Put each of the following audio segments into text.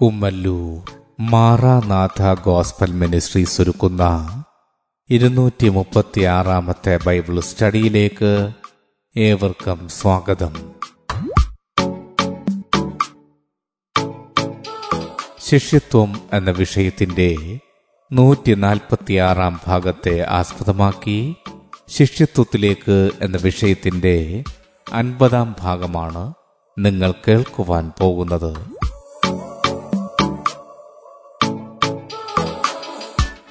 Kummallur Maranatha gospel ministries ഒരുക്കുന്ന ഇരുന്നൂറ്റി മുപ്പത്തിയാറാമത്തെ ബൈബിൾ സ്റ്റഡിയിലേക്ക് ഏവർക്കും സ്വാഗതം. ശിഷ്യത്വം എന്ന വിഷയത്തിന്റെ നൂറ്റി നാൽപ്പത്തിയാറാം ഭാഗത്തെ ആസ്പദമാക്കി ശിഷ്യത്വത്തിലേക്ക് എന്ന വിഷയത്തിന്റെ അൻപതാം ഭാഗമാണ് നിങ്ങൾ കേൾക്കുവാൻ പോകുന്നത്.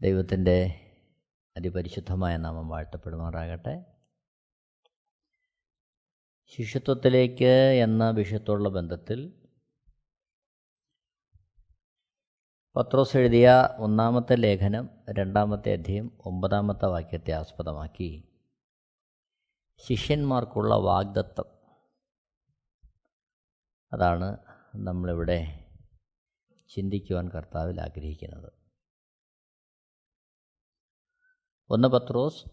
ദൈവത്തിന്റെ അതിപരിശുദ്ധമായ നാമം വാഴ്ത്തപ്പെടുമാറാകട്ടെ. ശിഷ്യത്വത്തിലേക്ക് എന്ന വിഷയത്തോടുള്ള ബന്ധത്തിൽ പത്രോസ് എഴുതിയ ഒന്നാമത്തെ ലേഖനം രണ്ടാമത്തെ അധ്യയം ഒമ്പതാമത്തെ വാക്യത്തെ ആസ്പദമാക്കി. ശിഷ്യന്മാർക്കുള്ള വാഗ്ദത്തം. അതാണ് നമ്മളിവിടെ ചിന്തിക്കുവാൻ കർത്താവിൽ ആഗ്രഹിക്കുന്നത്. ഒന്ന് പത്രോസ്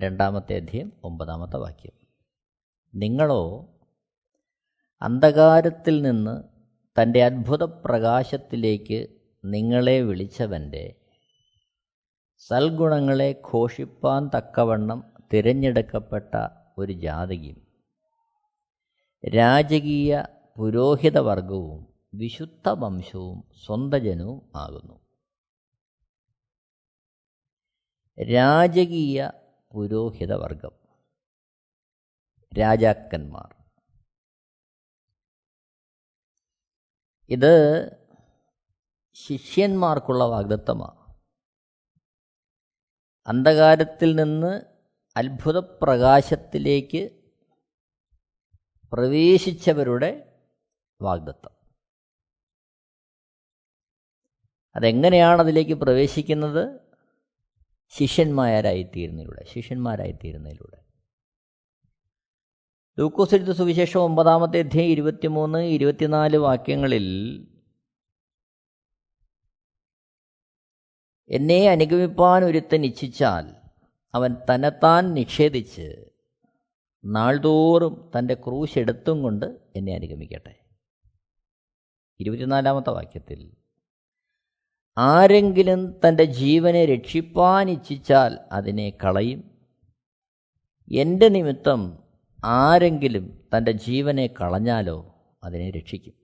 രണ്ടാമത്തെ അധ്യയം ഒമ്പതാമത്തെ വാക്യം. നിങ്ങളോ അന്ധകാരത്തിൽ നിന്ന് തന്റെ അത്ഭുത പ്രകാശത്തിലേക്ക് നിങ്ങളെ വിളിച്ചവന്റെ സൽഗുണങ്ങളെ ഘോഷിപ്പാൻ തക്കവണ്ണം തിരഞ്ഞെടുക്കപ്പെട്ട ഒരു ജാതകയും രാജകീയ പുരോഹിതവർഗവും വിശുദ്ധ വംശവും സ്വന്തജനവും ആകുന്നു. രാജകീയ പുരോഹിതവർഗം. രാജാക്കന്മാർ. ഇത് ശിഷ്യന്മാർക്കുള്ള വാഗ്ദത്തമാണ് അന്ധകാരത്തിൽ നിന്ന് അത്ഭുതപ്രകാശത്തിലേക്ക് പ്രവേശിച്ചവരുടെ വാഗ്ദത്തം. അതെങ്ങനെയാണ് അതിലേക്ക് പ്രവേശിക്കുന്നത്? ശിഷ്യന്മാരായിത്തീരുന്നതിലൂടെ ശിഷ്യന്മാരായിത്തീരുന്നതിലൂടെ. ലൂക്കോസരിത സുവിശേഷം ഒമ്പതാമത്തെ അധ്യായം ഇരുപത്തിമൂന്ന് ഇരുപത്തിനാല് വാക്യങ്ങളിൽ എന്നെ അനുഗമിപ്പാൻ ഒരുത്തൻ ഇച്ഛിച്ചാൽ അവൻ തന്നെത്താൻ നിഷേധിച്ച് നാൾതോറും തന്റെ ക്രൂശ് എടുത്തും കൊണ്ട് എന്നെ അനുഗമിക്കട്ടെ. ഇരുപത്തിനാലാമത്തെ വാക്യത്തിൽ ആരെങ്കിലും തന്റെ ജീവനെ രക്ഷിപ്പാൻ ഇച്ഛിച്ചാൽ അതിനെ കളയും. എന്റെ നിമിത്തം ആരെങ്കിലും തന്റെ ജീവനെ കളഞ്ഞാലോ അതിനെ രക്ഷിക്കും.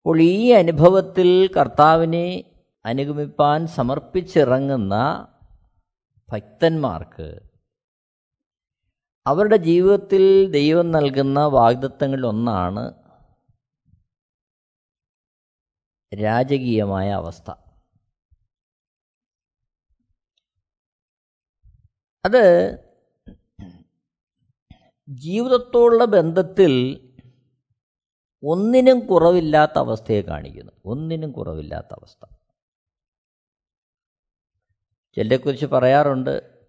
അപ്പോൾ ഈ അനുഭവത്തിൽ കർത്താവിനെ അനുഗമിപ്പാൻ സമർപ്പിച്ചിറങ്ങുന്ന ഭക്തന്മാർക്ക് അവരുടെ ജീവിതത്തിൽ ദൈവം നൽകുന്ന വാഗ്ദത്തങ്ങളിൽ ഒന്നാണ് രാജകീയമായ അവസ്ഥ. അത് ജീവിതത്തോടുള്ള ബന്ധത്തിൽ ഒന്നിനും കുറവില്ലാത്ത അവസ്ഥയെ കാണിക്കുന്നു. ഒന്നിനും കുറവില്ലാത്ത അവസ്ഥ. ചിലരെക്കുറിച്ച് പറയാറുണ്ട്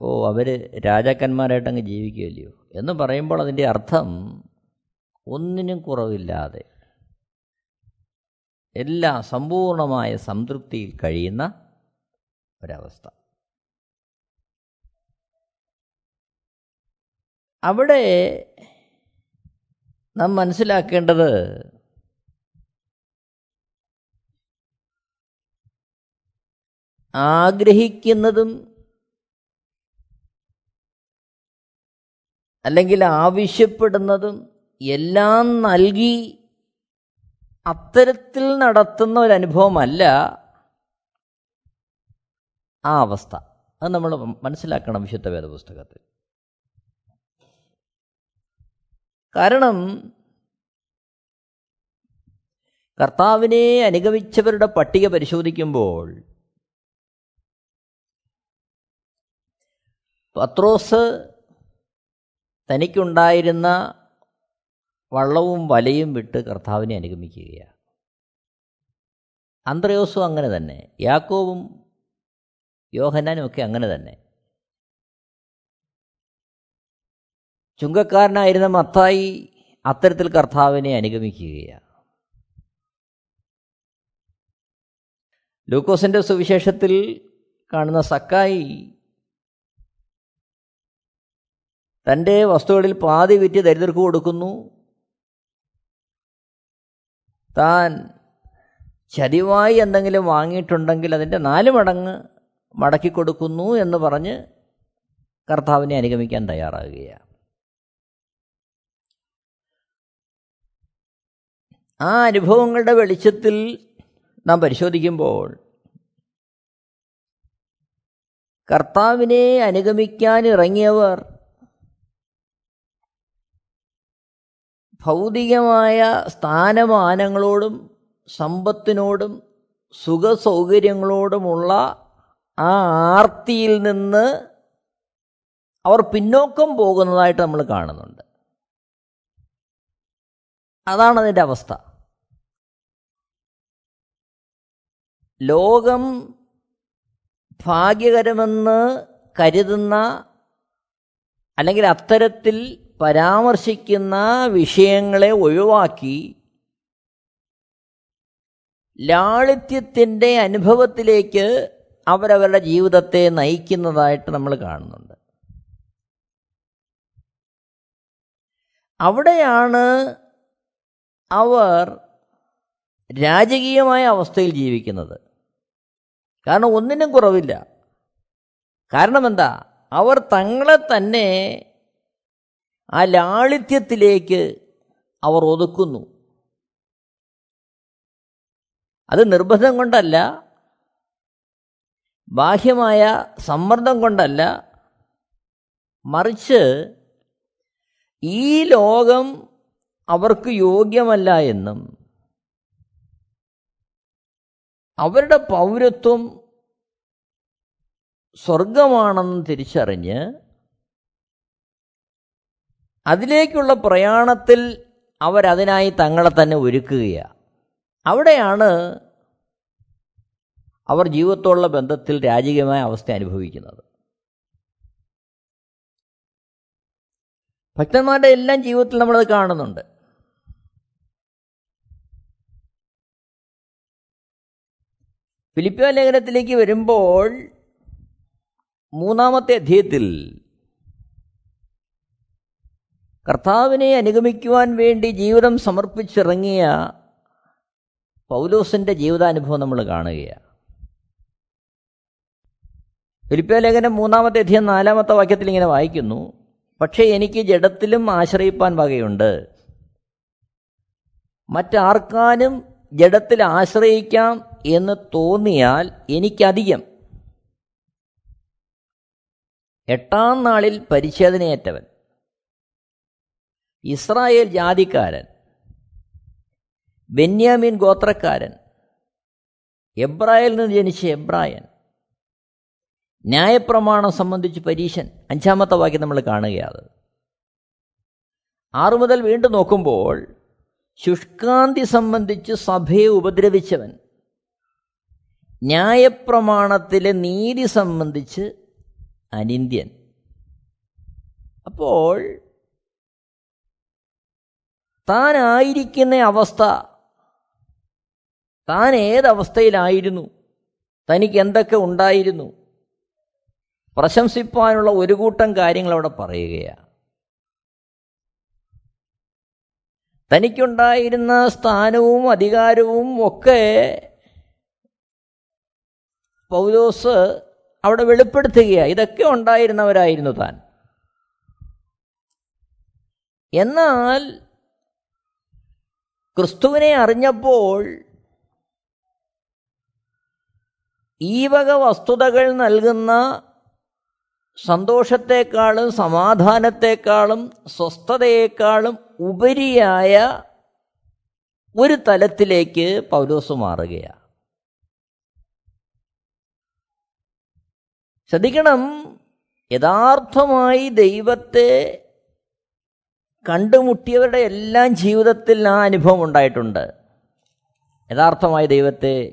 ഓ അവർ രാജാക്കന്മാരായിട്ടങ്ങ് ജീവിക്കുകയല്ലയോ? എന്ന് പറയുമ്പോൾ അതിന്റെ അർത്ഥം ഒന്നിനും കുറവില്ലാതെ എല്ലാ സമ്പൂർണമായ സംതൃപ്തിയിൽ കഴിയുന്ന ഒരവസ്ഥ. അവിടെ നാം മനസ്സിലാക്കേണ്ടത് ആഗ്രഹിക്കുന്നതും അല്ലെങ്കിൽ ആവശ്യപ്പെടുന്നതും എല്ലാം നൽകി അത്തരത്തിൽ നടത്തുന്ന ഒരു അനുഭവമല്ല ആ അവസ്ഥ. അത് നമ്മൾ മനസ്സിലാക്കണം വിശുദ്ധ വേദപുസ്തകത്തിൽ. കാരണം കർത്താവിനെ അനുഗമിച്ചവരുടെ പട്ടിക പരിശോധിക്കുമ്പോൾ പത്രോസ് തനിക്കുണ്ടായിരുന്ന വള്ളവും വലയും വിട്ട് കർത്താവിനെ അനുഗമിക്കുകയാണ്. അന്ത്രയോസും അങ്ങനെ തന്നെ. യാക്കോവും യോഹന്നാനും ഒക്കെ അങ്ങനെ തന്നെ. ചുങ്കക്കാരനായിരുന്ന മത്തായി അത്തരത്തിൽ കർത്താവിനെ അനുഗമിക്കുകയാണ്. ലൂക്കോസിന്റെ സുവിശേഷത്തിൽ കാണുന്ന സക്കായി തന്റെ വസ്തുക്കളിൽ പാതി വിറ്റ് ദരിദ്രർക്ക് കൊടുക്കുന്നു. താൻ ചതിവായി എന്തെങ്കിലും വാങ്ങിയിട്ടുണ്ടെങ്കിൽ അതിന്റെ നാല് മടങ്ങ് മടക്കി കൊടുക്കുന്നു എന്ന് പറഞ്ഞ് കർത്താവിനെ അനുഗമിക്കാൻ തയ്യാറാകുകയാണ്. ആ അനുഭവങ്ങളുടെ വെളിച്ചത്തിൽ നാം പരിശോധിക്കുമ്പോൾ കർത്താവിനെ അനുഗമിക്കാൻ ഇറങ്ങിയവർ ഭൗതികമായ സ്ഥാനമാനങ്ങളോടും സമ്പത്തിനോടും സുഖസൗകര്യങ്ങളോടുമുള്ള ആ ആർത്തിയിൽ നിന്ന് അവർ പിന്നോക്കം പോകുന്നതായിട്ട് നമ്മൾ കാണുന്നുണ്ട്. അതാണ് അതിന്റെ അവസ്ഥ. ലോകം ഭാഗ്യകരമെന്ന് കരുതുന്ന അല്ലെങ്കിൽ അത്തരത്തിൽ പരാമർശിക്കുന്ന വിഷയങ്ങളെ ഒഴിവാക്കി ലാളിത്യത്തിന്റെ അനുഭവത്തിലേക്ക് അവരവരുടെ ജീവിതത്തെ നയിക്കുന്നതായിട്ട് നമ്മൾ കാണുന്നുണ്ട്. അവിടെയാണ് അവർ രാജകീയമായ അവസ്ഥയിൽ ജീവിക്കുന്നത്. കാരണം ഒന്നിനും കുറവില്ല. കാരണം എന്താ? അവർ തങ്ങളെ തന്നെ ആ ലാളിത്യത്തിലേക്ക് അവർ ഒതുക്കുന്നു. അത് നിർബന്ധം കൊണ്ടല്ല ബാഹ്യമായ സമ്മർദ്ദം കൊണ്ടല്ല മറിച്ച് ഈ ലോകം അവർക്ക് യോഗ്യമല്ല എന്നും അവരുടെ പൗരത്വം സ്വർഗമാണെന്ന് തിരിച്ചറിഞ്ഞ് അതിലേക്കുള്ള പ്രയാണത്തിൽ അവരതിനായി തങ്ങളെ തന്നെ ഒരുക്കുകയാണ് അവിടെയാണ് അവർ ജീവിതത്തോടുള്ള ബന്ധത്തിൽ രാജകീയമായ അവസ്ഥ അനുഭവിക്കുന്നത്. ഭക്തന്മാരുടെ എല്ലാം ജീവിതത്തിൽ നമ്മളത് കാണുന്നുണ്ട്. ഫിലിപ്പിയ ലേഖനത്തിലേക്ക് വരുമ്പോൾ മൂന്നാമത്തെ അധ്യയത്തിൽ കർത്താവിനെ അനുഗമിക്കുവാൻ വേണ്ടി ജീവിതം സമർപ്പിച്ചിറങ്ങിയ പൗലോസിന്റെ ജീവിതാനുഭവം നമ്മൾ കാണുകയാണ്. ഫിലിപ്പിയ ലേഖനം മൂന്നാമത്തെ അധ്യയം നാലാമത്തെ വാക്യത്തിൽ ഇങ്ങനെ വായിക്കുന്നു പക്ഷേ എനിക്ക് ജഡത്തിലും ആശ്രയിപ്പാൻ വകയുണ്ട്. മറ്റാർക്കാനും ജഡത്തിൽ ആശ്രയിക്കാം എന്ന് തോന്നിയാൽ എനിക്കധികം. എട്ടാം നാളിൽ പരിച്ഛേദനയേറ്റവൻ. ഇസ്രായേൽ ജാതിക്കാരൻ ബെന്യാമീൻ ഗോത്രക്കാരൻ എബ്രായിൽ നിന്ന് ജനിച്ച എബ്രായൻ ന്യായപ്രമാണം സംബന്ധിച്ച് പരീശൻ അഞ്ചാമത്തെ വാക്യം നമ്മൾ കാണുകയാണ്. ആറു മുതൽ വീണ്ടും നോക്കുമ്പോൾ ശുഷ്കാന്തി സംബന്ധിച്ച് സഭയെ ഉപദ്രവിച്ചവൻ ന്യായപ്രമാണത്തിലെ നീതി സംബന്ധിച്ച് അനിന്ത്യൻ. അപ്പോൾ താനായിരിക്കുന്ന അവസ്ഥ. താൻ ഏതവസ്ഥയിലായിരുന്നു? തനിക്ക് എന്തൊക്കെ ഉണ്ടായിരുന്നു? പ്രശംസിപ്പാനുള്ള ഒരു കൂട്ടം കാര്യങ്ങൾ അവിടെ പറയുകയാണ്. തനിക്കുണ്ടായിരുന്ന സ്ഥാനവും അധികാരവും ഒക്കെ പൗലോസ് അവിടെ വെളിപ്പെടുത്തുകയാണ് ഇതൊക്കെ ഉണ്ടായിരുന്നവരായിരുന്നു താൻ. എന്നാൽ ക്രിസ്തുവിനെ അറിഞ്ഞപ്പോൾ ഈ വക വസ്തുതകൾ നൽകുന്ന സന്തോഷത്തെക്കാളും സമാധാനത്തെക്കാളും സ്വസ്ഥതയേക്കാളും ഉപരിയായ ഒരു തലത്തിലേക്ക് പൗലോസ് മാറുകയാണ്. ശ്രദ്ധിക്കണം യഥാർത്ഥമായി ദൈവത്തെ കണ്ടുമുട്ടിയവരുടെ എല്ലാം ജീവിതത്തിൽ ആ അനുഭവം ഉണ്ടായിട്ടുണ്ട്. യഥാർത്ഥമായ ദൈവത്തെ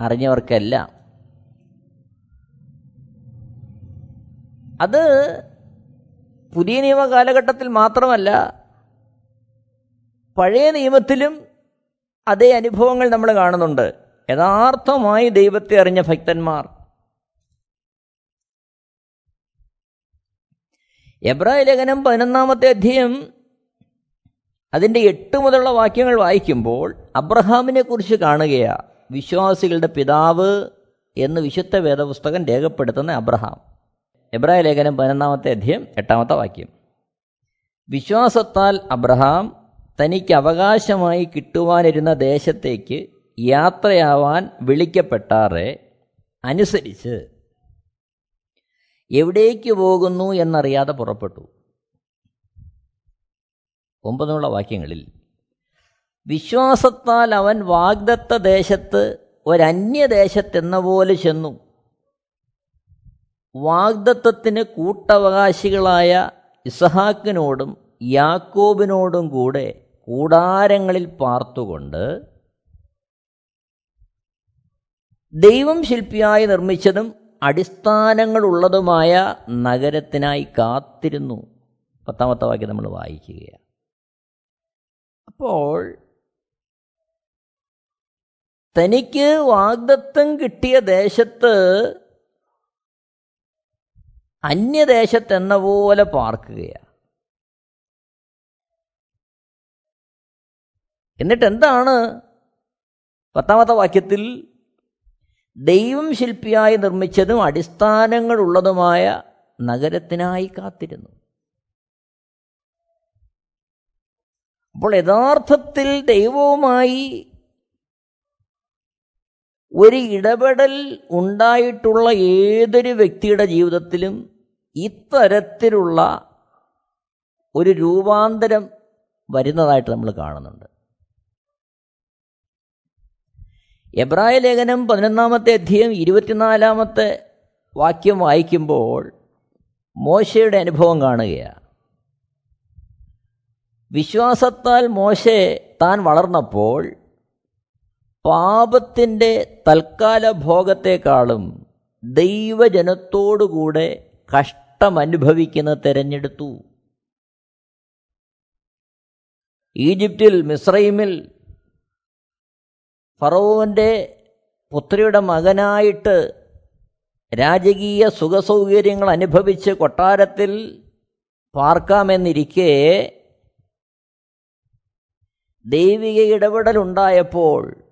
അറിഞ്ഞവർക്കല്ല. അത് പുതിയ നിയമ കാലഘട്ടത്തിൽ മാത്രമല്ല പഴയ നിയമത്തിലും അതേ അനുഭവങ്ങൾ നമ്മൾ കാണുന്നുണ്ട്. യഥാർത്ഥമായി ദൈവത്തെ അറിഞ്ഞ ഭക്തന്മാർ എബ്രായ ലേഖനം പതിനൊന്നാമത്തെ അധ്യയം അതിന്റെ എട്ട് മുതലുള്ള വാക്യങ്ങൾ വായിക്കുമ്പോൾ അബ്രഹാമിനെ കുറിച്ച് കാണുകയാ. വിശ്വാസികളുടെ പിതാവ് എന്ന് വിശുദ്ധ വേദപുസ്തകം രേഖപ്പെടുത്തുന്ന അബ്രഹാം. എബ്രായ ലേഖനം പതിനൊന്നാമത്തെ അധ്യയം എട്ടാമത്തെ വാക്യം. വിശ്വാസത്താൽ അബ്രഹാം തനിക്ക് അവകാശമായി കിട്ടുവാനിരുന്ന ദേശത്തേക്ക് യാത്രയാവാൻ വിളിക്കപ്പെട്ടാറെ. അനുസരിച്ച് എവിടേക്ക് പോകുന്നു എന്നറിയാതെ പുറപ്പെട്ടു. ഒമ്പതിനുള്ള വാക്യങ്ങളിൽ വിശ്വാസത്താൽ അവൻ വാഗ്ദത്ത ദേശത്ത് ഒരന്യദേശത്തെന്ന പോലെ ചെന്നു. വാഗ്ദത്തത്തിന് കൂട്ടവകാശികളായ ഇസഹാക്കിനോടും യാക്കോബിനോടും കൂടെ കൂടാരങ്ങളിൽ പാർത്തുകൊണ്ട് ദൈവം ശില്പിയായി നിർമ്മിച്ചതും അടിസ്ഥാനങ്ങളുള്ളതുമായ നഗരത്തിനായി കാത്തിരുന്നു. പത്താമത്തെ വാക്യം നമ്മൾ വായിക്കുകയാണ്. അപ്പോൾ തനിക്ക് വാഗ്ദത്തം കിട്ടിയ ദേശത്ത് അന്യദേശത്തെന്ന പോലെ പാർക്കുകയാണ്. എന്നിട്ട് എന്താണ് പത്താമത്തെ വാക്യത്തിൽ ദൈവം ശില്പിയായി നിർമ്മിച്ചതും അടിസ്ഥാനങ്ങളുള്ളതുമായ നഗരത്തിനായി കാത്തിരുന്നു. അപ്പോൾ യഥാർത്ഥത്തിൽ ദൈവവുമായി ഒരു ഇടപെടൽ ഉണ്ടായിട്ടുള്ള ഏതൊരു വ്യക്തിയുടെ ജീവിതത്തിലും ഇത്തരത്തിലുള്ള ഒരു രൂപാന്തരം വരുന്നതായിട്ട് നമ്മൾ കാണുന്നുണ്ട്. എബ്രായ ലേഖനം പതിനൊന്നാമത്തെ അധ്യയം ഇരുപത്തിനാലാമത്തെ വാക്യം വായിക്കുമ്പോൾ മോശയുടെ അനുഭവം കാണുകയാണ്. വിശ്വാസത്താൽ മോശെ താൻ വളർന്നപ്പോൾ പാപത്തിന്റെ തൽക്കാല ഭോഗത്തെക്കാളും ദൈവജനത്തോടുകൂടെ കഷ്ടമനുഭവിക്കുന്ന തിരഞ്ഞെടുത്തു. ഈജിപ്തിൽ മിസ്രൈമിൽ ഫറോവന്റെ പുത്രിയുടെ മകനായിട്ട് രാജകീയ സുഖസൗകര്യങ്ങൾ അനുഭവിച്ച് കൊട്ടാരത്തിൽ പാർക്കാമെന്നിരിക്കെ ദൈവിക ഇടപെടലുണ്ടായപ്പോൾ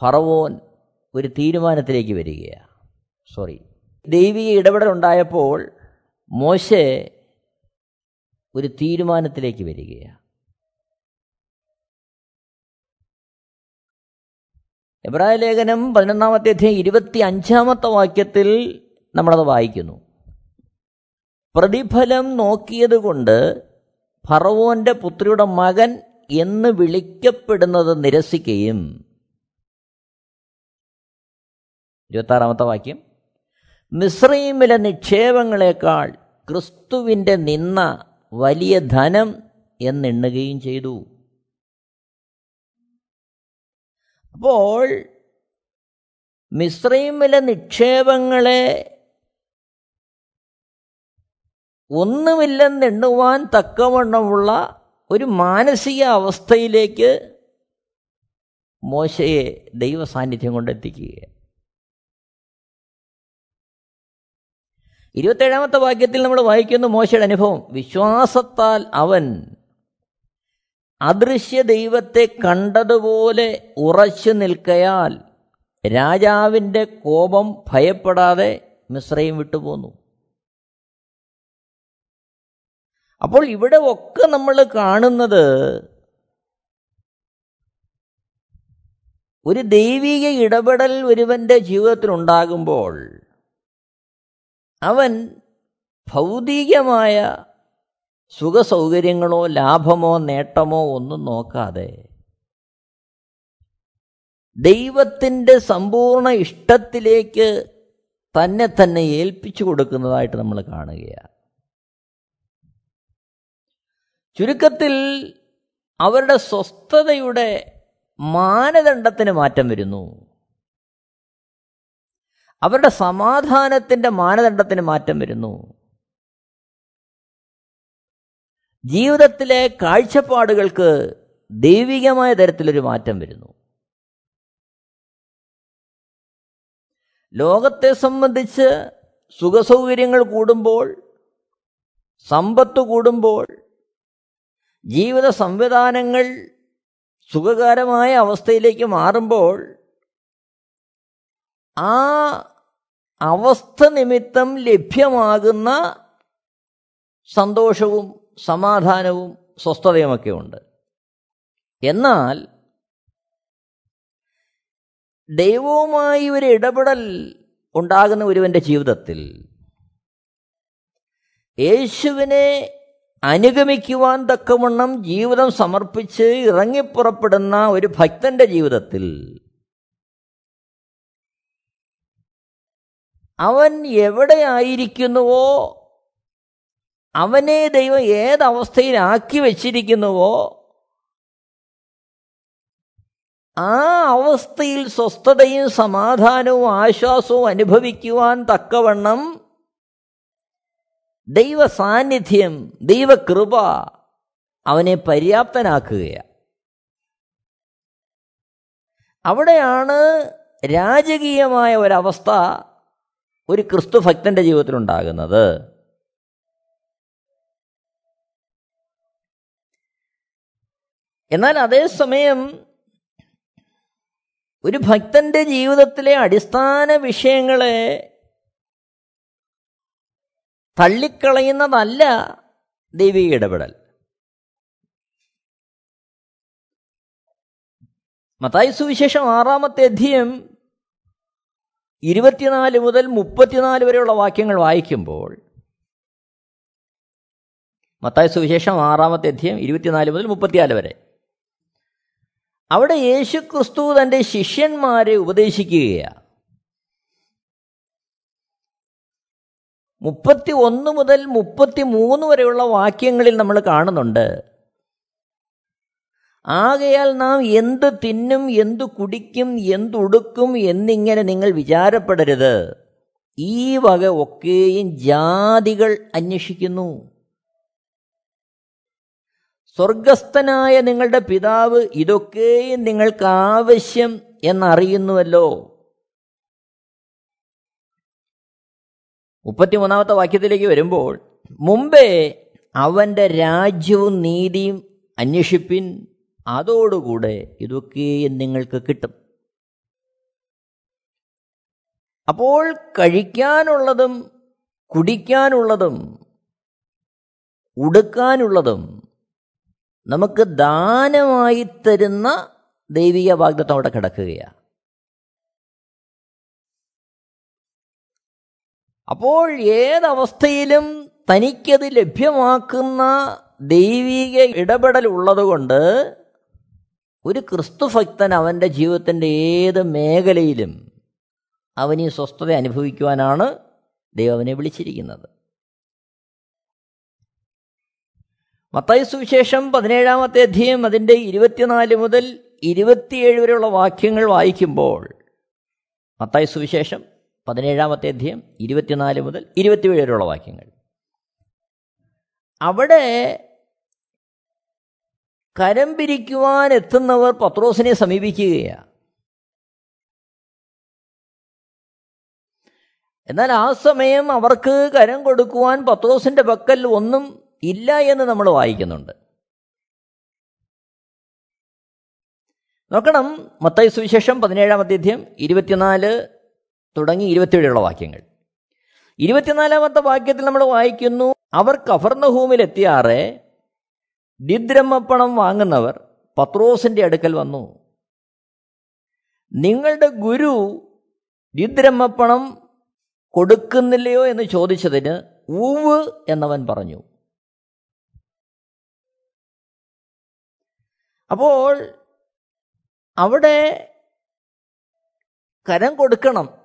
ഫറവോൻ ഒരു തീരുമാനത്തിലേക്ക് വരികയാണ്. സോറി ദൈവിക ഇടപെടലുണ്ടായപ്പോൾ മോശെ ഒരു തീരുമാനത്തിലേക്ക് വരികയാണ്. എബ്രായ ലേഖനം പതിനൊന്നാമത്തെ അധ്യായം ഇരുപത്തി അഞ്ചാമത്തെ വാക്യത്തിൽ നമ്മളത് വായിക്കുന്നു. പ്രതിഫലം നോക്കിയതുകൊണ്ട് ഫറവോന്റെ പുത്രിയുടെ മകൻ എന്ന് വിളിക്കപ്പെടുന്നത് നിരസിക്കുകയും. ഇരുപത്താറാമത്തെ വാക്യം. മിശ്രീമിലെ നിക്ഷേപങ്ങളെക്കാൾ ക്രിസ്തുവിന്റെ നിന്ന വലിയ ധനം എന്നെണ്ണുകയും ചെയ്തു. അപ്പോൾ മിശ്രീമിലെ നിക്ഷേപങ്ങളെ ഒന്നുമില്ലെന്നെണ്ണുവാൻ തക്കവണ്ണമുള്ള ഒരു മാനസിക അവസ്ഥയിലേക്ക് മോശയെ ദൈവസാന്നിധ്യം സാന്നിധ്യം കൊണ്ടെത്തിക്കുകയാണ്. ഇരുപത്തേഴാമത്തെ വാക്യത്തിൽ നമ്മൾ വായിക്കുന്ന മോശയുടെ അനുഭവം വിശ്വാസത്താൽ അവൻ അദൃശ്യ ദൈവത്തെ കണ്ടതുപോലെ ഉറച്ചു നിൽക്കയാൽ രാജാവിന്റെ കോപം ഭയപ്പെടാതെ മിശ്രയും വിട്ടുപോന്നു. അപ്പോൾ ഇവിടെ ഒക്കെ നമ്മൾ കാണുന്നത് ഒരു ദൈവിക ഇടപെടൽ ഒരുവന്റെ ജീവിതത്തിൽ ഉണ്ടാകുമ്പോൾ അവൻ ഭൗതികമായ സുഖസൗകര്യങ്ങളോ ലാഭമോ നേട്ടമോ ഒന്നും നോക്കാതെ ദൈവത്തിന്റെ സമ്പൂർണ ഇഷ്ടത്തിലേക്ക് തന്നെ തന്നെ ഏൽപ്പിച്ചു കൊടുക്കുന്നതായിട്ട് നമ്മൾ കാണുകയാണ്. ചുരുക്കത്തിൽ അവരുടെ സ്വസ്ഥതയുടെ മാനദണ്ഡത്തിന് മാറ്റം വരുന്നു. അവരുടെ സമാധാനത്തിന്റെ മാനദണ്ഡത്തിന് മാറ്റം വരുന്നു. ജീവിതത്തിലെ കാഴ്ചപ്പാടുകൾക്ക് ദൈവികമായ തരത്തിലൊരു മാറ്റം വരുന്നു. ലോകത്തെ സംബന്ധിച്ച് സുഖസൗകര്യങ്ങൾ കൂടുമ്പോൾ സമ്പത്ത് കൂടുമ്പോൾ ജീവിത സംവിധാനങ്ങൾ സുഖകരമായ അവസ്ഥയിലേക്ക് മാറുമ്പോൾ ആ അവസ്ഥ നിമിത്തം ലഭ്യമാകുന്ന സന്തോഷവും സമാധാനവും സ്വസ്ഥതയുമൊക്കെ ഉണ്ട്. എന്നാൽ ദൈവവുമായി ഒരു ഇടപെടൽ ഉണ്ടാകുന്ന ഒരുവന്റെ ജീവിതത്തിൽ യേശുവിനെ അനുഗമിക്കുവാൻ തക്കവണ്ണം ജീവിതം സമർപ്പിച്ച് ഇറങ്ങിപ്പുറപ്പെടുന്ന ഒരു ഭക്തന്റെ ജീവിതത്തിൽ അവൻ എവിടെയായിരിക്കുന്നുവോ അവനെ ദൈവം ഏതവസ്ഥയിലാക്കി വച്ചിരിക്കുന്നുവോ ആ അവസ്ഥയിൽ സ്വസ്ഥതയും സമാധാനവും ആശ്വാസവും അനുഭവിക്കുവാൻ തക്കവണ്ണം ദൈവ സാന്നിധ്യം ദൈവകൃപ അവനെ പര്യാപ്തനാക്കുകയാണ് അവിടെയാണ് രാജകീയമായ ഒരവസ്ഥ ഒരു ക്രിസ്തു ഭക്തന്റെ ജീവിതത്തിൽ എന്നാൽ അതേസമയം ഒരു ഭക്തന്റെ ജീവിതത്തിലെ അടിസ്ഥാന വിഷയങ്ങളെ തള്ളിക്കളയുന്നതല്ല ദൈവിക ഇടപെടൽ. മത്തായി സുവിശേഷം ആറാമത്തെ അധ്യയം ഇരുപത്തിനാല് മുതൽ മുപ്പത്തിനാല് വരെയുള്ള വാക്യങ്ങൾ വായിക്കുമ്പോൾ മത്തായ സുവിശേഷം ആറാമത്തെ അധ്യയം ഇരുപത്തിനാല് മുതൽ മുപ്പത്തിനാല് വരെ അവിടെ യേശു ക്രിസ്തു തന്റെ ശിഷ്യന്മാരെ ഉപദേശിക്കുകയാണ് മുപ്പത്തി ഒന്ന് മുതൽ മുപ്പത്തി മൂന്ന് വരെയുള്ള വാക്യങ്ങളിൽ നമ്മൾ കാണുന്നുണ്ട്. ആകയാൽ നാം എന്ത് തിന്നും എന്തു കുടിക്കും എന്തുടുക്കും എന്നിങ്ങനെ നിങ്ങൾ വിചാരപ്പെടരുത്. ഈ വക ഒക്കെയും ജാതികൾ അന്വേഷിക്കുന്നു. സ്വർഗസ്ഥനായ നിങ്ങളുടെ പിതാവ് ഇതൊക്കെയും നിങ്ങൾക്ക് ആവശ്യം എന്നറിയുന്നുവല്ലോ. മുപ്പത്തിമൂന്നാമത്തെ വാക്യത്തിലേക്ക് വരുമ്പോൾ മുമ്പേ അവന്റെ രാജ്യവും നീതിയും അന്വേഷിപ്പിൻ അതോടുകൂടെ ഇതൊക്കെയും നിങ്ങൾക്ക് കിട്ടും. അപ്പോൾ കഴിക്കാനുള്ളതും കുടിക്കാനുള്ളതും ഉടുക്കാനുള്ളതും നമുക്ക് ദാനമായി തരുന്ന ദൈവിക വാഗ്ദത്വം അവിടെ കിടക്കുകയാണ്. അപ്പോൾ ഏതവസ്ഥയിലും തനിക്കത് ലഭ്യമാക്കുന്ന ദൈവിക ഇടപെടൽ ഉള്ളതുകൊണ്ട് ഒരു ക്രിസ്തുഭക്തൻ അവന്റെ ജീവിതത്തിന്റെ ഏത് മേഖലയിലും അവനീ സ്വസ്ഥത അനുഭവിക്കുവാനാണ് ദൈവവനെ വിളിച്ചിരിക്കുന്നത്. മത്തായി സുവിശേഷം പതിനേഴാമത്തെ അധ്യയം അതിന്റെ ഇരുപത്തിനാല് മുതൽ ഇരുപത്തിയേഴ് വരെയുള്ള വാക്യങ്ങൾ വായിക്കുമ്പോൾ മത്തായ സുവിശേഷം പതിനേഴാമത്തെ അധ്യയം ഇരുപത്തിനാല് മുതൽ ഇരുപത്തിയേഴ് വരെയുള്ള വാക്യങ്ങൾ. അവിടെ കരം പിരിക്കുവാൻ എത്തുന്നവർ പത്രോസിനെ സമീപിക്കുകയാണ്. എന്നാൽ ആ സമയം അവർക്ക് കരം കൊടുക്കുവാൻ പത്രോസിന്റെ പക്കൽ ഒന്നും ഇല്ല എന്ന് നമ്മൾ വായിക്കുന്നുണ്ട്. നോക്കണം മത്തായി സുവിശേഷം പതിനേഴാം അധ്യയം ഇരുപത്തിനാല് തുടങ്ങി ഇരുപത്തിയേഴുള്ള വാക്യങ്ങൾ. ഇരുപത്തിനാലാമത്തെ വാക്യത്തിൽ നമ്മൾ വായിക്കുന്നു അവർ കഫർണഹൂമിലെത്തിയാറെ ദിദ്രമപ്പണം വാങ്ങുന്നവർ പത്രോസിന്റെ അടുക്കൽ വന്നു. നിങ്ങളുടെ ഗുരു ദിദ്രമപ്പണം കൊടുക്കുന്നില്ലയോ എന്ന് ചോദിച്ചതിന് ഊവ് എന്നവൻ പറഞ്ഞു. അപ്പോൾ അവിടെ കരം കൊടുക്കണം.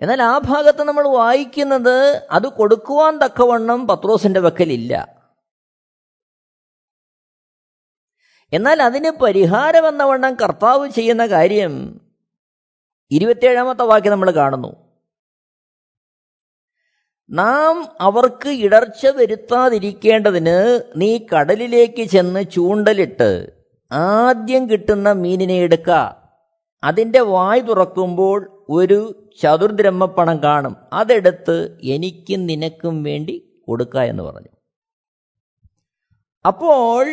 എന്നാൽ ആ ഭാഗത്ത് നമ്മൾ വായിക്കുന്നത് അത് കൊടുക്കുവാൻ തക്കവണ്ണം പത്രോസിന്റെ വെക്കലില്ല. എന്നാൽ അതിന് പരിഹാരം എന്നവണ്ണം കർത്താവ് ചെയ്യുന്ന കാര്യം ഇരുപത്തിയേഴാമത്തെ വാക്യം നമ്മൾ കാണുന്നു. നാം അവർക്ക് ഇടർച്ച വരുത്താതിരിക്കേണ്ടതിന് നീ കടലിലേക്ക് ചെന്ന് ചൂണ്ടലിട്ട് ആദ്യം കിട്ടുന്ന മീനിനെ എടുക്ക. അതിന്റെ വായ് തുറക്കുമ്പോൾ ഒരു ചതുർദ്രഹ്മപ്പണം കാണും. അതെടുത്ത് എനിക്കും നിനക്കും വേണ്ടി കൊടുക്ക എന്ന് പറഞ്ഞു. അപ്പോൾ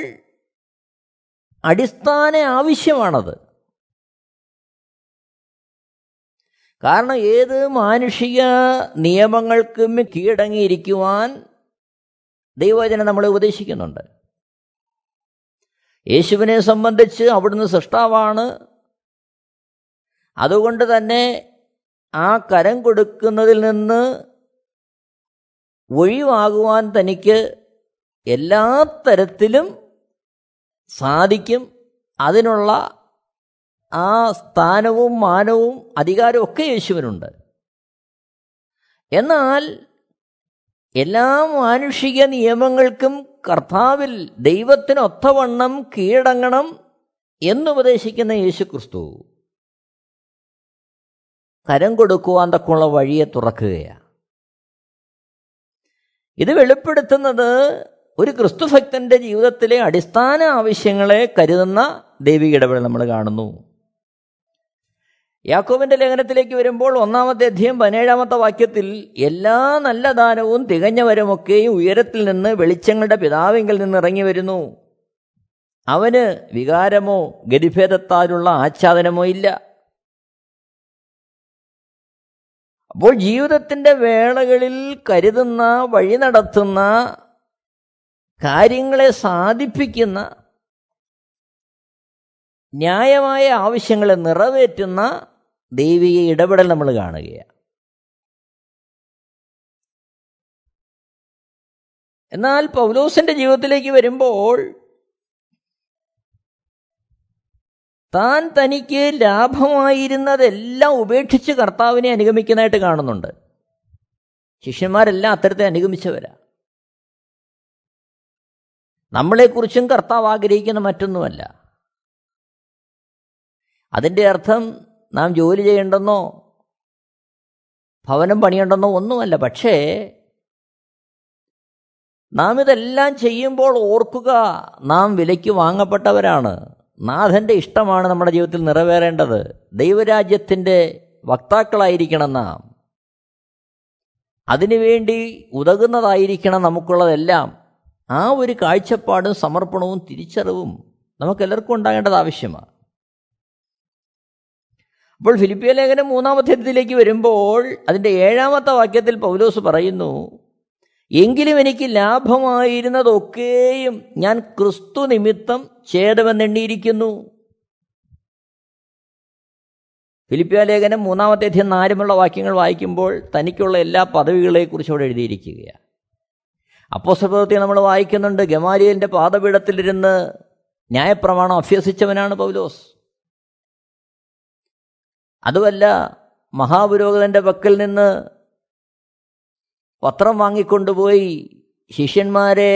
അടിസ്ഥാന ആവശ്യമാണത്. കാരണം ഏത് മാനുഷിക നിയമങ്ങൾക്കും കീഴടങ്ങിയിരിക്കുവാൻ ദൈവവചനം നമ്മളെ ഉപദേശിക്കുന്നുണ്ട്. യേശുവിനെ സംബന്ധിച്ച് അവിടുന്ന് സൃഷ്ടാവാണ്. അതുകൊണ്ട് തന്നെ ആ കരം കൊടുക്കുന്നതിൽ നിന്ന് ഒഴിവാകുവാൻ തനിക്ക് എല്ലാ തരത്തിലും സാധിക്കും. അതിനുള്ള ആ സ്ഥാനവും മാനവും അധികാരവും ഒക്കെ യേശുവിനുണ്ട്. എന്നാൽ എല്ലാ മാനുഷിക നിയമങ്ങൾക്കും കർത്താവിൽ ദൈവത്തിനൊത്തവണ്ണം കീഴടങ്ങണം എന്നുപദേശിക്കുന്ന യേശു ക്രിസ്തു കരം കൊടുക്കുവാൻ തക്കുള്ള വഴിയെ തുറക്കുകയാണ് ഇത് വെളിപ്പെടുത്തുന്നത് ഒരു ക്രിസ്തുഭക്തന്റെ ജീവിതത്തിലെ അടിസ്ഥാന ആവശ്യങ്ങളെ കരുതുന്ന ദൈവിക ഇടപെടൽ നമ്മൾ കാണുന്നു. യാക്കോബിന്റെ ലേഖനത്തിലേക്ക് വരുമ്പോൾ ഒന്നാമത്തെ അധ്യയം പതിനേഴാമത്തെ വാക്യത്തിൽ എല്ലാ നല്ല ദാനവും തികഞ്ഞവരുമൊക്കെയും ഉയരത്തിൽ നിന്ന് വെളിച്ചങ്ങളുടെ പിതാവിങ്കിൽ നിന്ന് ഇറങ്ങി വരുന്നു. അവന് വികാരമോ ഗതിഭേദത്താലുള്ള ആച്ഛാദനമോ ഇല്ല. അപ്പോൾ ജീവിതത്തിന്റെ വേളകളിൽ കരുതുന്ന വഴി നടത്തുന്ന കാര്യങ്ങളെ സാധിപ്പിക്കുന്ന ന്യായമായ ആവശ്യങ്ങളെ നിറവേറ്റുന്ന ദൈവിക ഇടപെടൽ നമ്മൾ കാണുകയാണ്. എന്നാൽ പൗലോസിന്റെ ജീവിതത്തിലേക്ക് വരുമ്പോൾ താൻ തനിക്ക് ലാഭമായിരുന്നതെല്ലാം ഉപേക്ഷിച്ച് കർത്താവിനെ അനുഗമിക്കുന്നതായിട്ട് കാണുന്നുണ്ട്. ശിഷ്യന്മാരെല്ലാം അത്തരത്തെ അനുഗമിച്ചവരാ. നമ്മളെക്കുറിച്ചും കർത്താവ് ആഗ്രഹിക്കുന്ന മറ്റൊന്നുമല്ല. അതിന്റെ അർത്ഥം നാം ജോലി ചെയ്യേണ്ടെന്നോ ഭവനം പണിയണ്ടെന്നോ ഒന്നുമല്ല. പക്ഷേ നാം ഇതെല്ലാം ചെയ്യുമ്പോൾ ഓർക്കുക നാം വിലയ്ക്ക് വാങ്ങപ്പെട്ടവരാണ്. നാഥന്റെ ഇഷ്ടമാണ് നമ്മുടെ ജീവിതത്തിൽ നിറവേറേണ്ടത്. ദൈവരാജ്യത്തിന്റെ വക്താക്കളായിരിക്കണം നാം. അതിനുവേണ്ടി ഉതകുന്നതായിരിക്കണം നമുക്കുള്ളതെല്ലാം. ആ ഒരു കാഴ്ചപ്പാടും സമർപ്പണവും തിരിച്ചറിവും നമുക്കെല്ലാവർക്കും ഉണ്ടാകേണ്ടത് ആവശ്യമാണ്. അപ്പോൾ ഫിലിപ്പിയ ലേഖനം മൂന്നാമത്തെ അധ്യയത്തിലേക്ക് വരുമ്പോൾ അതിന്റെ ഏഴാമത്തെ വാക്യത്തിൽ പൗലോസ് പറയുന്നു എങ്കിലും എനിക്ക് ലാഭമായിരുന്നതൊക്കെയും ഞാൻ ക്രിസ്തു നിമിത്തം ഛേദമെന്നെണ്ണിയിരിക്കുന്നു ഫിലിപ്പിയ ലേഖനം മൂന്നാമത്തെ അധ്യയം നാലുമുള്ള വാക്യങ്ങൾ വായിക്കുമ്പോൾ തനിക്കുള്ള എല്ലാ പദവികളെക്കുറിച്ചും അവിടെ എഴുതിയിരിക്കുകയാണ്. അപ്പോസപ്രവൃത്തി നമ്മൾ വായിക്കുന്നുണ്ട്. ഗമാലിയലിന്റെ പാദപീഠത്തിലിരുന്ന് ന്യായപ്രമാണം അഭ്യസിച്ചവനാണ് പൗലോസ്. അതുമല്ല മഹാപുരോഹിതന്റെ പക്കൽ നിന്ന് പത്രം വാങ്ങിക്കൊണ്ടുപോയി ശിഷ്യന്മാരെ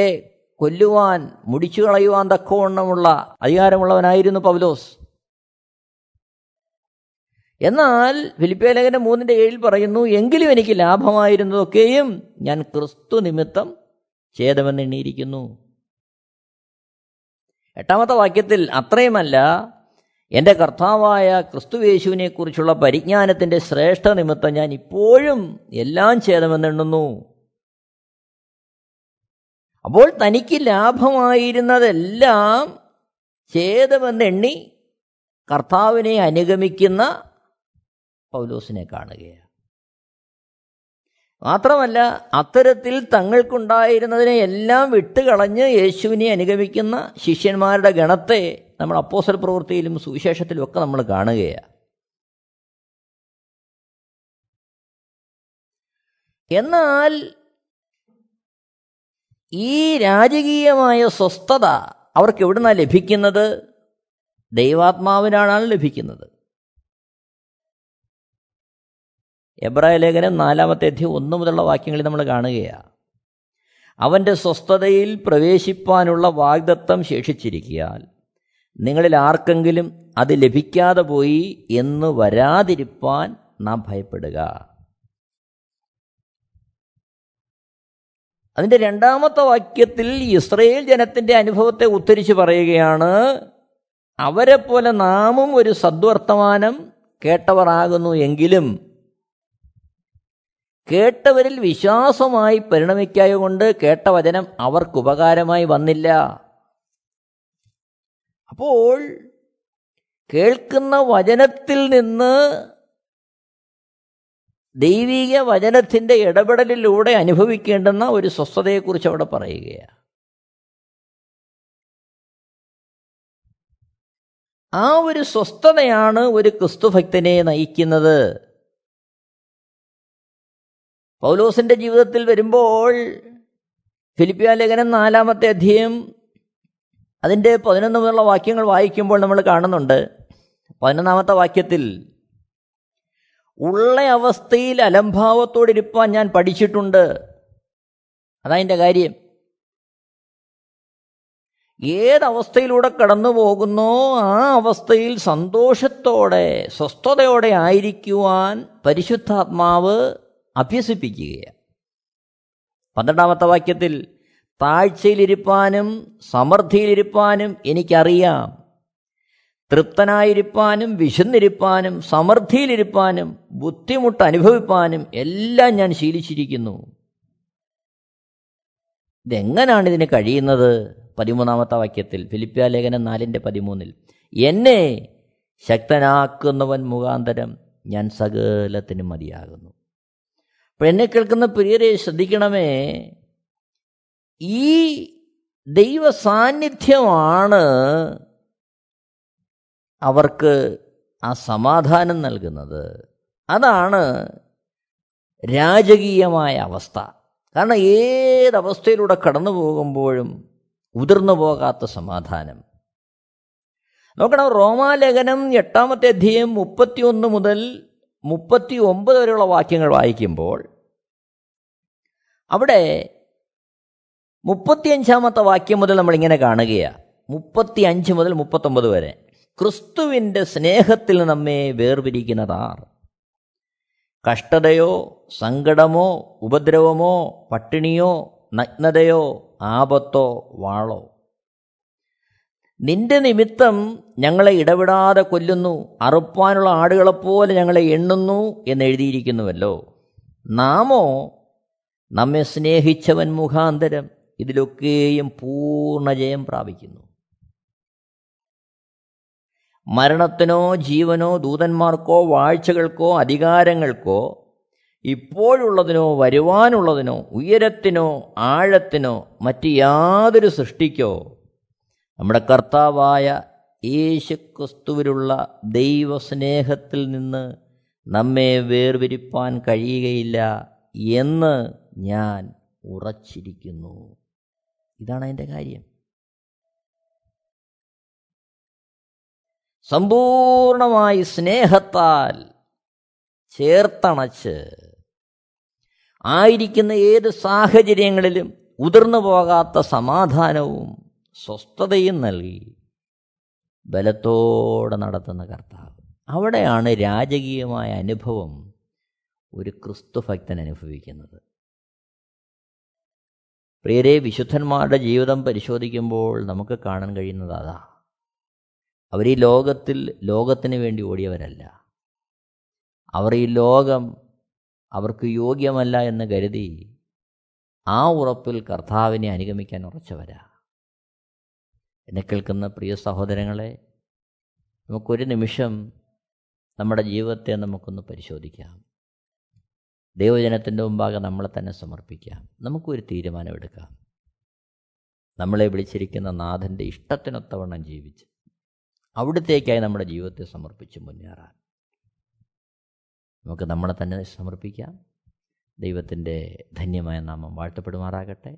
കൊല്ലുവാൻ മുടിച്ചു കളയുവാൻ തക്കവണ്ണമുള്ള അധികാരമുള്ളവനായിരുന്നു പൗലോസ്. എന്നാൽ ഫിലിപ്പേലകന്റെ മൂന്നിന്റെ ഏഴിൽ പറയുന്നു എങ്കിലും എനിക്ക് ലാഭമായിരുന്നതൊക്കെയും ഞാൻ ക്രിസ്തു നിമിത്തം ഛേദമെന്നെണ്ണിയിരിക്കുന്നു എട്ടാമത്തെ വാക്യത്തിൽ അത്രയുമല്ല എന്റെ കർത്താവായ ക്രിസ്തുവേശുവിനെക്കുറിച്ചുള്ള പരിജ്ഞാനത്തിന്റെ ശ്രേഷ്ഠ നിമിത്തം ഞാൻ ഇപ്പോഴും എല്ലാം ചെയ്തമെന്നെണ്ണുന്നു അപ്പോൾ തനിക്ക് ലാഭമായിരുന്നതെല്ലാം ചെയ്തമെന്നെണ്ണി കർത്താവിനെ അനുഗമിക്കുന്ന പൗലോസിനെ കാണുകയാണ്. മാത്രമല്ല അത്തരത്തിൽ തങ്ങൾക്കുണ്ടായിരുന്നതിനെ എല്ലാം വിട്ടുകളഞ്ഞ് യേശുവിനെ അനുഗമിക്കുന്ന ശിഷ്യന്മാരുടെ ഗണത്തെ നമ്മൾ അപ്പോസൽ പ്രവൃത്തിയിലും സുവിശേഷത്തിലും ഒക്കെ നമ്മൾ കാണുകയാണ്. എന്നാൽ ഈ രാജകീയമായ സ്വസ്ഥത അവർക്ക് എവിടുന്നാണ് ലഭിക്കുന്നത്? ദൈവാത്മാവിനാണ് ലഭിക്കുന്നത്. എബ്രായ ലേഖനം നാലാമത്തെ അധ്യയം ഒന്ന് മുതലുള്ള വാക്യങ്ങളിൽ നമ്മൾ കാണുകയാണ് അവന്റെ സ്വസ്ഥതയിൽ പ്രവേശിപ്പാനുള്ള വാഗ്ദത്തം ശേഷിച്ചിരിക്കിയാൽ നിങ്ങളിൽ ആർക്കെങ്കിലും അത് ലഭിക്കാതെ പോയി എന്ന് വരാതിരിപ്പാൻ നാം ഭയപ്പെടുക. അതിന്റെ രണ്ടാമത്തെ വാക്യത്തിൽ ഇസ്രയേൽ ജനത്തിന്റെ അനുഭവത്തെ ഉദ്ധരിച്ച് പറയുകയാണ് അവരെ പോലെ നാമും ഒരു സദ്വർത്തമാനം കേട്ടവരാകുന്നു എങ്കിലും കേട്ടവരിൽ വിശ്വാസമായി പരിണമിക്കായ കൊണ്ട് കേട്ട വചനം അവർക്ക് ഉപകാരമായി വന്നില്ല. അപ്പോൾ കേൾക്കുന്ന വചനത്തിൽ നിന്ന് ദൈവിക വചനത്തിന്റെ ഇടപെടലിലൂടെ അനുഭവിക്കേണ്ടുന്ന ഒരു സ്വസ്ഥതയെക്കുറിച്ച് അവിടെ പറയുകയാണ്. ആ ഒരു സ്വസ്ഥതയാണ് ഒരു ക്രിസ്തുഭക്തനെ നയിക്കുന്നത്. പൗലോസിന്റെ ജീവിതത്തിൽ വരുമ്പോൾ ഫിലിപ്പിയ ലേഖനം നാലാമത്തെ അധ്യയം അതിന്റെ പതിനൊന്ന് മുതലുള്ള വാക്യങ്ങൾ വായിക്കുമ്പോൾ നമ്മൾ കാണുന്നുണ്ട്. പതിനൊന്നാമത്തെ വാക്യത്തിൽ ഉള്ള അവസ്ഥയിൽ അലംഭാവത്തോടിരിപ്പാൻ ഞാൻ പഠിച്ചിട്ടുണ്ട്. അതതിന്റെ കാര്യം. ഏതവസ്ഥയിലൂടെ കടന്നു പോകുന്നോ ആ അവസ്ഥയിൽ സന്തോഷത്തോടെ സ്വസ്ഥതയോടെ ആയിരിക്കുവാൻ പരിശുദ്ധാത്മാവ് അഭ്യസിപ്പിക്കുകയാണ്. പന്ത്രണ്ടാമത്തെ വാക്യത്തിൽ താഴ്ചയിലിരിപ്പാനും സമൃദ്ധിയിലിരിപ്പാനും എനിക്കറിയാം. തൃപ്തനായിരിക്കാനും വിശന്നിരിപ്പാനും സമൃദ്ധിയിലിരിപ്പാനും ബുദ്ധിമുട്ട് അനുഭവിപ്പാനും എല്ലാം ഞാൻ ശീലിച്ചിരിക്കുന്നു. ഇതെങ്ങനാണ് ഇതിന് കഴിയുന്നത്? പതിമൂന്നാമത്തെ വാക്യത്തിൽ ഫിലിപ്പിയ ലേഖനം നാലിന്റെ പതിമൂന്നിൽ എന്നെ ശക്തനാക്കുന്നവൻ മുഖാന്തരം ഞാൻ സകലത്തിനും മതിയാകുന്നു. അപ്പോൾ എന്നെ കേൾക്കുന്ന പ്രിയരെ ശ്രദ്ധിക്കണമേ. ഈ ദൈവ സാന്നിധ്യമാണ് അവർക്ക് ആ സമാധാനം നൽകുന്നത്. അതാണ് രാജകീയമായ അവസ്ഥ. കാരണം ഏതവസ്ഥയിലൂടെ കടന്നു പോകുമ്പോഴും ഉതിർന്നു പോകാത്ത സമാധാനം. നോക്കണം റോമാലേഖനം എട്ടാമത്തെ അധ്യയം മുപ്പത്തിയൊന്ന് മുതൽ മുപ്പത്തി ഒമ്പത് വരെയുള്ള വാക്യങ്ങൾ വായിക്കുമ്പോൾ അവിടെ മുപ്പത്തിയഞ്ചാമത്തെ വാക്യം മുതൽ നമ്മളിങ്ങനെ കാണുകയാണ് മുപ്പത്തി അഞ്ച് മുതൽ മുപ്പത്തൊമ്പത് വരെ. ക്രിസ്തുവിന്റെ സ്നേഹത്തിൽ നമ്മെ വേർപിരിക്കുന്നതാർ. കഷ്ടതയോ സങ്കടമോ ഉപദ്രവമോ പട്ടിണിയോ നഗ്നതയോ ആപത്തോ വാളോ. നിന്റെ നിമിത്തം ഞങ്ങളെ ഇടവിടാതെ കൊല്ലുന്നു. അറുപ്പാനുള്ള ആടുകളെപ്പോലെ ഞങ്ങളെ എണ്ണുന്നു എന്ന് എഴുതിയിരിക്കുന്നുവല്ലോ. നാമോ നമ്മെ സ്നേഹിച്ചവൻ മുഖാന്തരം ഇതിലൊക്കെയും പൂർണ ജയം പ്രാപിക്കുന്നു. മരണത്തിനോ ജീവനോ ദൂതന്മാർക്കോ വാഴ്ചകൾക്കോ അധികാരങ്ങൾക്കോ ഇപ്പോഴുള്ളതിനോ വരുവാനുള്ളതിനോ ഉയരത്തിനോ ആഴത്തിനോ മറ്റ് യാതൊരു സൃഷ്ടിക്കോ നമ്മുടെ കർത്താവായ യേശുക്രിസ്തുവിലുള്ള ദൈവസ്നേഹത്തിൽ നിന്ന് നമ്മെ വേർപിരിപ്പാൻ കഴിയുകയില്ല എന്ന് ഞാൻ ഉറച്ചിരിക്കുന്നു. ഇതാണ് അതിന്റെ കാര്യം. സമ്പൂർണമായി സ്നേഹത്താൽ ചേർത്തണച്ച് ആയിരിക്കുന്ന ഏത് സാഹചര്യങ്ങളിലും ഉതിർന്നു പോകാത്ത സമാധാനവും സ്വസ്ഥതയും നൽകി. ബലത്തോടെ നടത്തുന്ന കർത്താവ്. അവിടെയാണ് രാജകീയമായ അനുഭവം ഒരു ക്രിസ്തുഭക്തൻ അനുഭവിക്കുന്നത്. പ്രിയരെ വിശുദ്ധന്മാരുടെ ജീവിതം പരിശോധിക്കുമ്പോൾ നമുക്ക് കാണാൻ കഴിയുന്നത് അതാ. അവർ ഈ ലോകത്തിൽ ലോകത്തിന് വേണ്ടി ഓടിയവരല്ല. അവർ ഈ ലോകം അവർക്ക് യോഗ്യമല്ല എന്ന് കരുതി ആ ഉറപ്പിൽ കർത്താവിനെ അനുഗമിക്കാൻ ഉറച്ചവരാ. എന്നെ കേൾക്കുന്ന പ്രിയ സഹോദരങ്ങളെ നമുക്കൊരു നിമിഷം നമ്മുടെ ജീവിതത്തെ നമുക്കൊന്ന് പരിശോധിക്കാം. ദൈവജനത്തിന്റെ മുമ്പാകെ നമ്മളെ തന്നെ സമർപ്പിക്കാം. നമുക്കൊരു തീരുമാനമെടുക്കാം. നമ്മളെ വിളിച്ചിരിക്കുന്ന നാഥന്റെ ഇഷ്ടത്തിനൊത്തവണ്ണം ജീവിച്ച് അവിടത്തേക്കായി നമ്മുടെ ജീവിതത്തെ സമർപ്പിച്ച് മുന്നേറാൻ. നമുക്ക് നമ്മളെ തന്നെ സമർപ്പിക്കാം. ദൈവത്തിന്റെ ധന്യമായ നാമം വാഴ്ത്തപ്പെടുമാറാകട്ടെ.